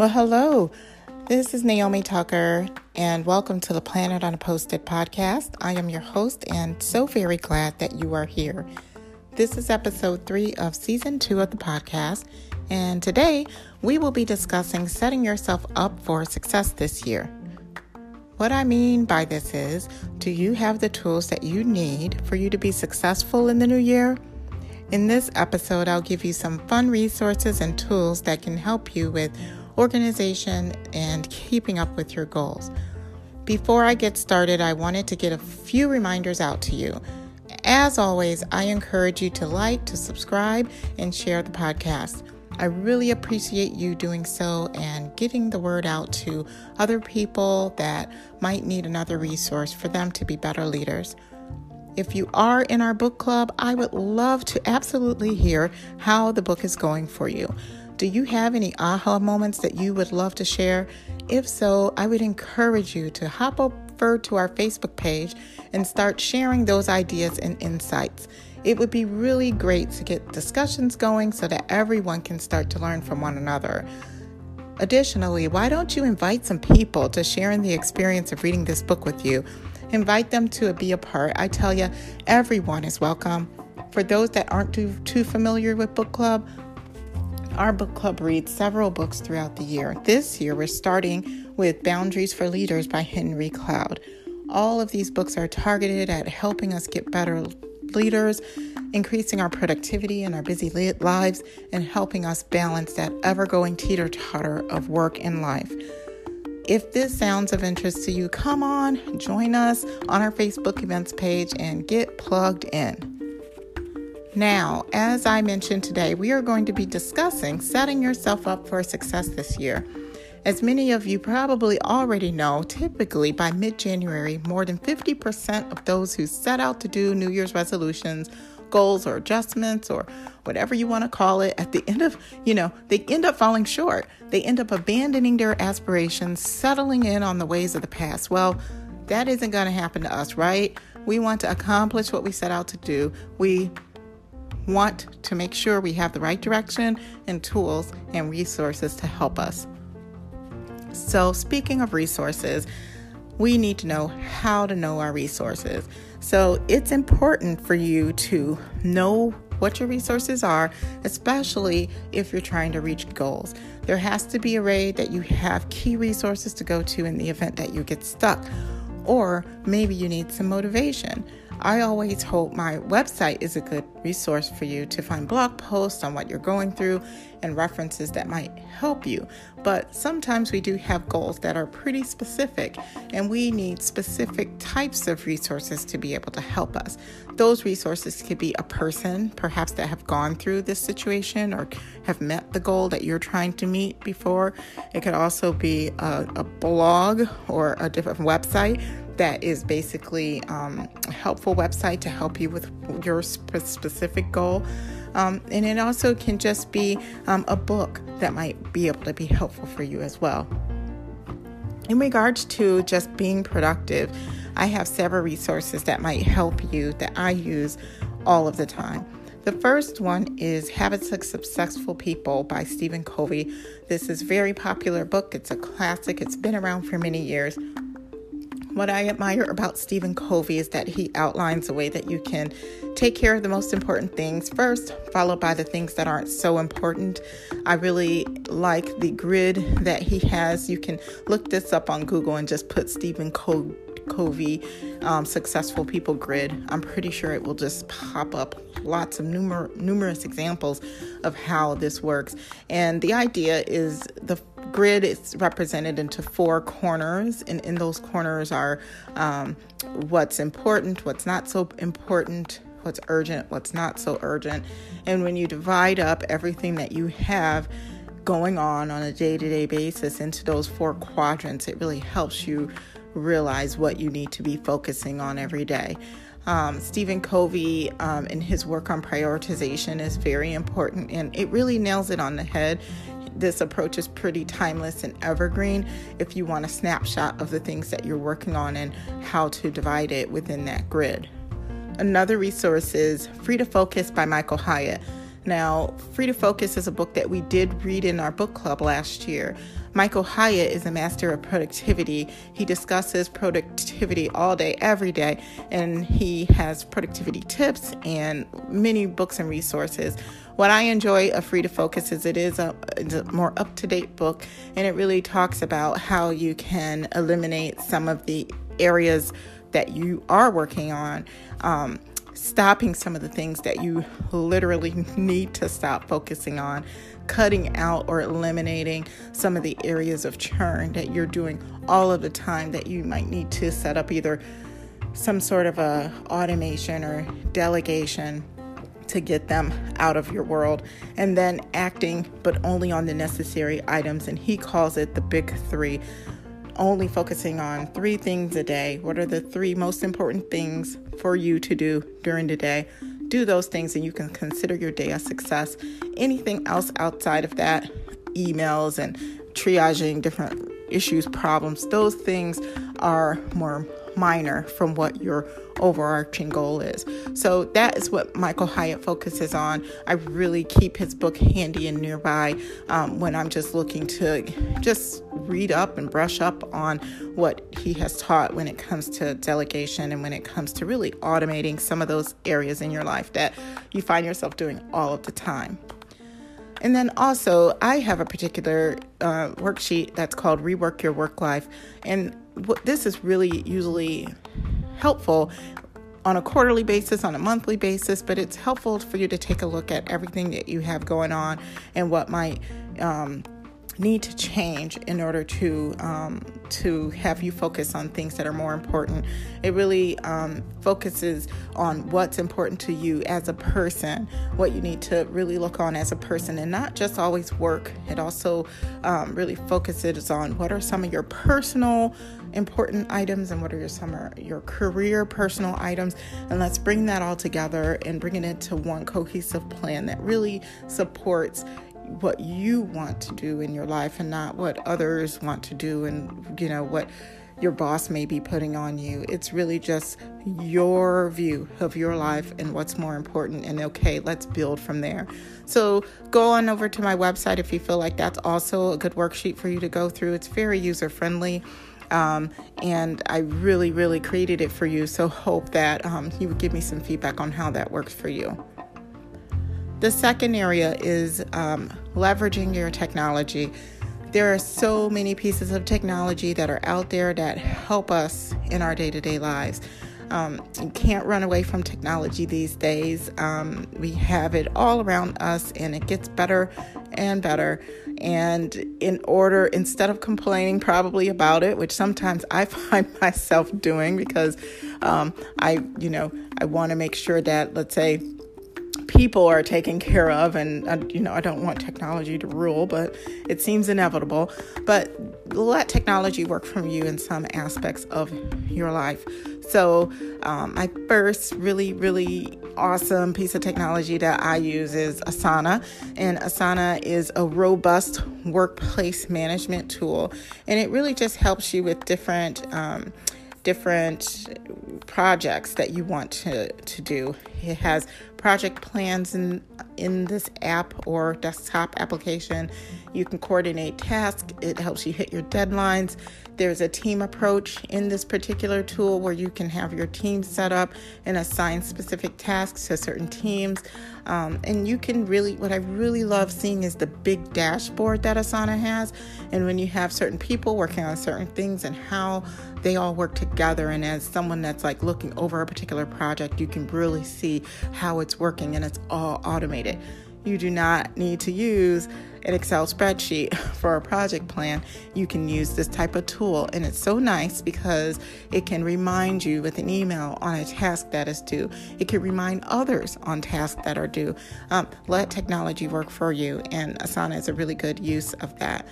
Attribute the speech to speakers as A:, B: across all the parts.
A: Well, hello. This is Naomi Tucker, and welcome to the Planet on a Post-it podcast. I am your host, and so very glad that you are here. This is episode three of season two of the podcast, and today we will be discussing setting yourself up for success this year. What I mean by this is do you have the tools that you need for you to be successful in the new year? In this episode, I'll give you some fun resources and tools that can help you with organization and keeping up with your goals. Before I get started, I wanted to get a few reminders out to you. As always, I encourage you to like, to subscribe, and share the podcast. I really appreciate you doing so and getting the word out to other people that might need another resource for them to be better leaders. If you are in our book club, I would love to absolutely hear how the book is going for you. Do you have any aha moments that you would love to share? If so, I would encourage you to hop over to our Facebook page and start sharing those ideas and insights. It would be really great to get discussions going so that everyone can start to learn from one another. Additionally, why don't you invite some people to share in the experience of reading this book with you? Invite them to be a part. I tell you, everyone is welcome. For those that aren't too, too familiar with book club, our book club reads several books throughout the year. This year, we're starting with Boundaries for Leaders by Henry Cloud. All of these books are targeted at helping us get better leaders, increasing our productivity in our busy lives, and helping us balance that ever going teeter totter of work and life. If this sounds of interest to you, come on, join us on our Facebook events page and get plugged in. Now, as I mentioned today, we are going to be discussing setting yourself up for success this year. As many of you probably already know, typically by mid January, more than 50% of those who set out to do New Year's resolutions, goals, or adjustments, or whatever you want to call it, at the end of, you know, they end up falling short. They end up abandoning their aspirations, settling in on the ways of the past. Well, that isn't going to happen to us, right? We want to accomplish what we set out to do. We want to make sure we have the right direction and tools and resources to help us. So, speaking of resources, we need to know how to know our resources. So, it's important for you to know what your resources are, especially if you're trying to reach goals. There has to be a way that you have key resources to go to in the event that you get stuck, or maybe you need some motivation. I always hope my website is a good resource for you to find blog posts on what you're going through and references that might help you. But sometimes we do have goals that are pretty specific, and we need specific types of resources to be able to help us. Those resources could be a person, perhaps that have gone through this situation or have met the goal that you're trying to meet before. It could also be a, a blog or a different website that is basically um, a helpful website to help you with your specific goal. Um, and it also can just be um, a book that might be able to be helpful for you as well. In regards to just being productive, I have several resources that might help you that I use all of the time. The first one is Habits of Successful People by Stephen Covey. This is a very popular book. It's a classic. It's been around for many years. What I admire about Stephen Covey is that he outlines a way that you can take care of the most important things first, followed by the things that aren't so important. I really like the grid that he has. You can look this up on Google and just put Stephen Covey. Covey um, Successful People Grid. I'm pretty sure it will just pop up lots of numer- numerous examples of how this works. And the idea is the grid is represented into four corners, and in those corners are um, what's important, what's not so important, what's urgent, what's not so urgent. And when you divide up everything that you have going on on a day to day basis into those four quadrants, it really helps you realize what you need to be focusing on every day. Um, Stephen Covey um, in his work on prioritization is very important and it really nails it on the head this approach is pretty timeless and evergreen if you want a snapshot of the things that you're working on and how to divide it within that grid. Another resource is Free to Focus by Michael Hyatt. Now, Free to Focus is a book that we did read in our book club last year. Michael Hyatt is a master of productivity. He discusses productivity all day, every day, and he has productivity tips and many books and resources. What I enjoy of Free to Focus is it is a, a more up to date book, and it really talks about how you can eliminate some of the areas that you are working on. Um, stopping some of the things that you literally need to stop focusing on, cutting out or eliminating some of the areas of churn that you're doing all of the time that you might need to set up either some sort of a automation or delegation to get them out of your world and then acting but only on the necessary items and he calls it the big 3 only focusing on three things a day. What are the three most important things for you to do during the day? Do those things and you can consider your day a success. Anything else outside of that, emails and triaging different issues, problems, those things are more minor from what your overarching goal is. So that is what Michael Hyatt focuses on. I really keep his book handy and nearby um, when I'm just looking to just read up and brush up on what he has taught when it comes to delegation and when it comes to really automating some of those areas in your life that you find yourself doing all of the time. And then also, I have a particular uh, worksheet that's called Rework Your Work Life. And this is really usually helpful on a quarterly basis, on a monthly basis, but it's helpful for you to take a look at everything that you have going on and what might um, need to change in order to um, to have you focus on things that are more important. It really um, focuses on what's important to you as a person, what you need to really look on as a person, and not just always work. It also um, really focuses on what are some of your personal important items and what are your some are your career personal items and let's bring that all together and bring it into one cohesive plan that really supports what you want to do in your life and not what others want to do and you know what your boss may be putting on you. It's really just your view of your life and what's more important. And okay, let's build from there. So go on over to my website if you feel like that's also a good worksheet for you to go through. It's very user friendly. Um, and I really, really created it for you. So hope that um, you would give me some feedback on how that works for you. The second area is um, leveraging your technology. There are so many pieces of technology that are out there that help us in our day to day lives. Um, you can't run away from technology these days. Um, we have it all around us and it gets better and better. And in order, instead of complaining probably about it, which sometimes I find myself doing because um, I, you know, I want to make sure that, let's say, people are taken care of and uh, you know i don't want technology to rule but it seems inevitable but let technology work for you in some aspects of your life so um, my first really really awesome piece of technology that i use is asana and asana is a robust workplace management tool and it really just helps you with different um, different projects that you want to, to do. It has project plans in in this app or desktop application. You can coordinate tasks. It helps you hit your deadlines. There's a team approach in this particular tool where you can have your team set up and assign specific tasks to certain teams. Um, and you can really, what I really love seeing is the big dashboard that Asana has. And when you have certain people working on certain things and how they all work together. And as someone that's like looking over a particular project, you can really see how it's working and it's all automated. You do not need to use an Excel spreadsheet for a project plan. You can use this type of tool, and it's so nice because it can remind you with an email on a task that is due. It can remind others on tasks that are due. Um, let technology work for you, and Asana is a really good use of that.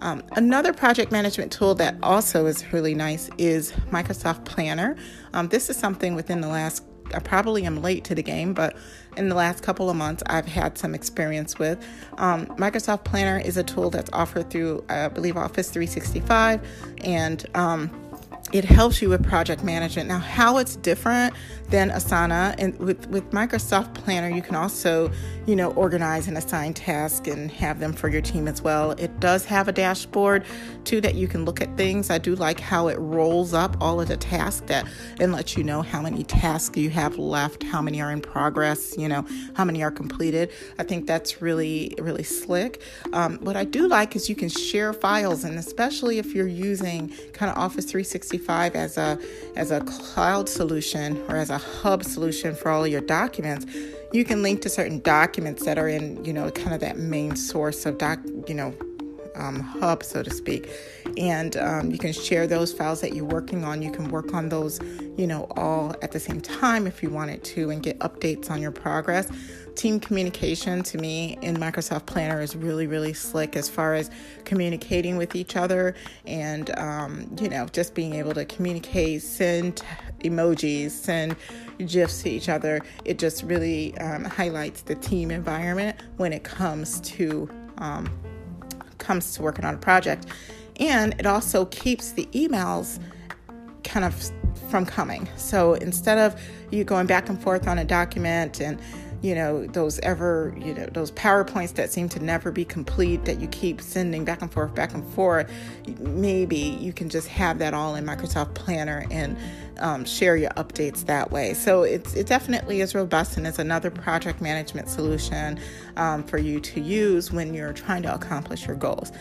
A: Um, another project management tool that also is really nice is Microsoft Planner. Um, this is something within the last, I probably am late to the game, but in the last couple of months, I've had some experience with. Um, Microsoft Planner is a tool that's offered through, I believe, Office 365, and um, it helps you with project management. Now, how it's different than Asana and with, with Microsoft Planner, you can also, you know, organize and assign tasks and have them for your team as well. It does have a dashboard too that you can look at things. I do like how it rolls up all of the tasks that and lets you know how many tasks you have left, how many are in progress, you know, how many are completed. I think that's really, really slick. Um, what I do like is you can share files, and especially if you're using kind of Office 365 as a as a cloud solution or as a hub solution for all your documents, you can link to certain documents that are in, you know, kind of that main source of doc, you know, um, hub, so to speak. And um, you can share those files that you're working on. You can work on those, you know, all at the same time if you wanted to and get updates on your progress. Team communication to me in Microsoft Planner is really, really slick as far as communicating with each other and, um, you know, just being able to communicate, send emojis, send GIFs to each other. It just really um, highlights the team environment when it comes to um, comes to working on a project. And it also keeps the emails kind of from coming. So instead of you going back and forth on a document and you know those ever you know those powerpoints that seem to never be complete that you keep sending back and forth back and forth maybe you can just have that all in microsoft planner and um, share your updates that way. So it's it definitely is robust and it's another project management solution um, for you to use when you're trying to accomplish your goals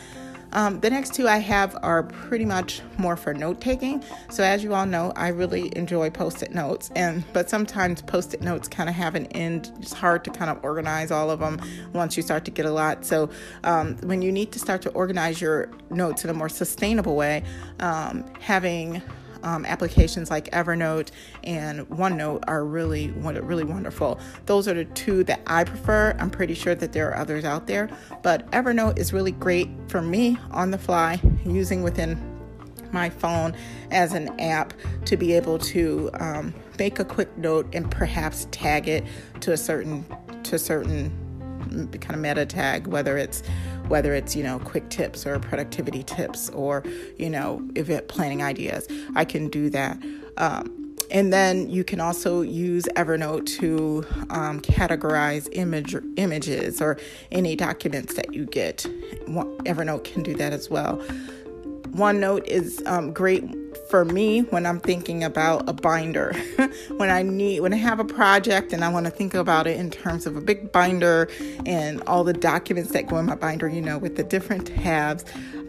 A: um, the next two I have are pretty much more for note taking. So as you all know, I really enjoy post-it notes, and but sometimes post-it notes kind of have an end. It's hard to kind of organize all of them once you start to get a lot. So um, when you need to start to organize your notes in a more sustainable way, um, having um, applications like Evernote and OneNote are really, really wonderful. Those are the two that I prefer. I'm pretty sure that there are others out there, but Evernote is really great for me on the fly, using within my phone as an app to be able to um, make a quick note and perhaps tag it to a certain to a certain kind of meta tag, whether it's whether it's, you know, quick tips or productivity tips or, you know, event planning ideas. I can do that. Um, and then you can also use Evernote to um, categorize image images or any documents that you get. Evernote can do that as well. OneNote is um, great for me when I'm thinking about a binder. when I need when I have a project and I want to think about it in terms of a big binder and all the documents that go in my binder, you know, with the different tabs.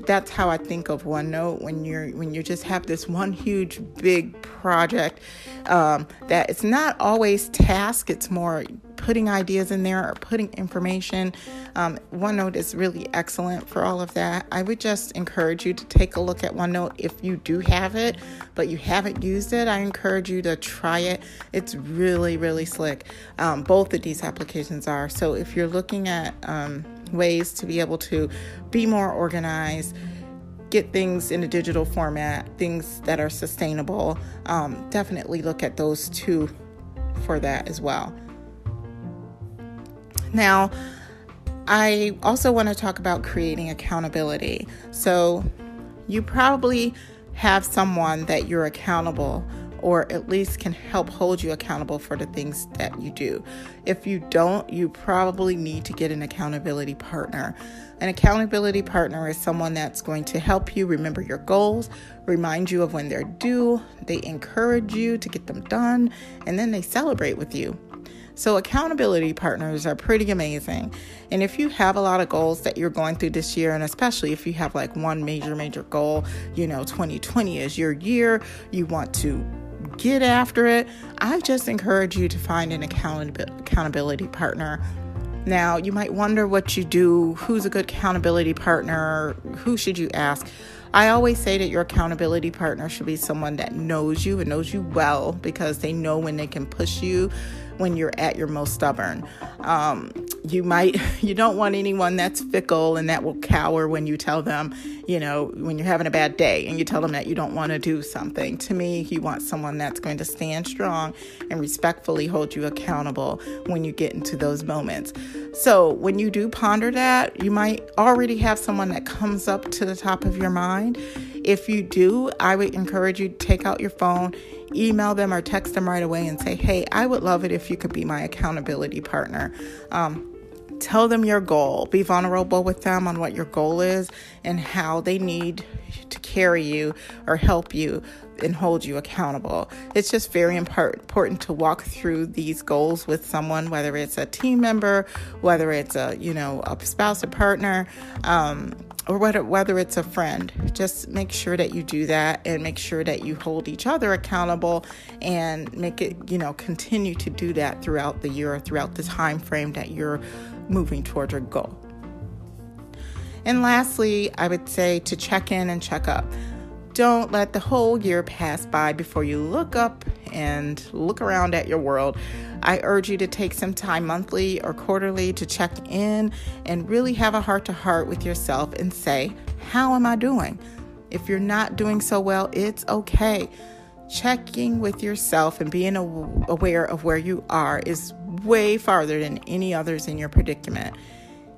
A: That's how I think of OneNote when you're when you just have this one huge big project um, that it's not always task. It's more putting ideas in there or putting information. Um, OneNote is really excellent for all of that. I would just encourage you to take a look at OneNote if you do have it, but you haven't used it. I encourage you to try it. It's really, really slick. Um, both of these applications are. So if you're looking at um, ways to be able to be more organized, get things in a digital format, things that are sustainable, um, definitely look at those two for that as well. Now, I also want to talk about creating accountability. So, you probably have someone that you're accountable or at least can help hold you accountable for the things that you do. If you don't, you probably need to get an accountability partner. An accountability partner is someone that's going to help you remember your goals, remind you of when they're due, they encourage you to get them done, and then they celebrate with you. So, accountability partners are pretty amazing. And if you have a lot of goals that you're going through this year, and especially if you have like one major, major goal, you know, 2020 is your year, you want to get after it, I just encourage you to find an accountability partner. Now, you might wonder what you do, who's a good accountability partner, who should you ask? I always say that your accountability partner should be someone that knows you and knows you well because they know when they can push you when you're at your most stubborn. Um, you might, you don't want anyone that's fickle and that will cower when you tell them, you know, when you're having a bad day and you tell them that you don't want to do something. To me, you want someone that's going to stand strong and respectfully hold you accountable when you get into those moments. So when you do ponder that, you might already have someone that comes up to the top of your mind If you do, I would encourage you to take out your phone, email them, or text them right away and say, Hey, I would love it if you could be my accountability partner. Um, tell them your goal. Be vulnerable with them on what your goal is and how they need to carry you or help you and hold you accountable. It's just very important to walk through these goals with someone, whether it's a team member, whether it's a you know a spouse or partner. Um, or whether, whether it's a friend, just make sure that you do that and make sure that you hold each other accountable and make it, you know, continue to do that throughout the year or throughout the time frame that you're moving toward your goal. And lastly, I would say to check in and check up. Don't let the whole year pass by before you look up and look around at your world. I urge you to take some time monthly or quarterly to check in and really have a heart to heart with yourself and say, How am I doing? If you're not doing so well, it's okay. Checking with yourself and being aware of where you are is way farther than any others in your predicament.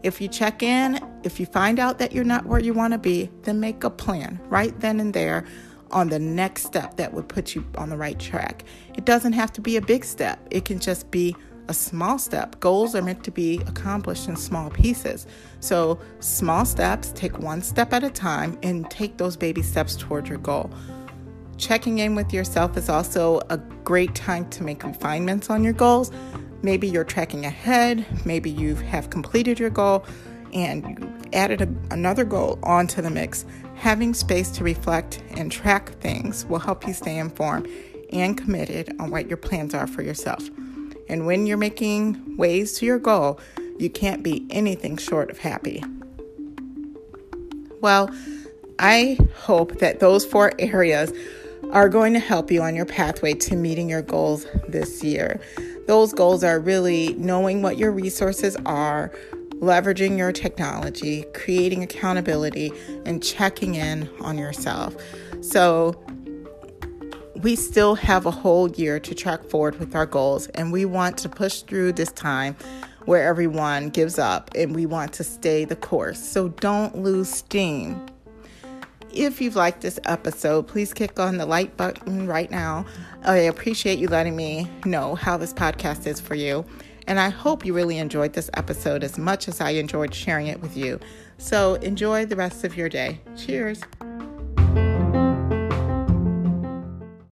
A: If you check in, if you find out that you're not where you want to be, then make a plan right then and there on the next step that would put you on the right track. It doesn't have to be a big step, it can just be a small step. Goals are meant to be accomplished in small pieces. So, small steps, take one step at a time and take those baby steps toward your goal. Checking in with yourself is also a great time to make refinements on your goals Maybe you're tracking ahead, maybe you have completed your goal and you added a, another goal onto the mix. Having space to reflect and track things will help you stay informed and committed on what your plans are for yourself. And when you're making ways to your goal, you can't be anything short of happy. Well, I hope that those four areas are going to help you on your pathway to meeting your goals this year. Those goals are really knowing what your resources are, leveraging your technology, creating accountability, and checking in on yourself. So, we still have a whole year to track forward with our goals, and we want to push through this time where everyone gives up and we want to stay the course. So, don't lose steam. If you've liked this episode, please click on the like button right now. I appreciate you letting me know how this podcast is for you. And I hope you really enjoyed this episode as much as I enjoyed sharing it with you. So enjoy the rest of your day. Cheers.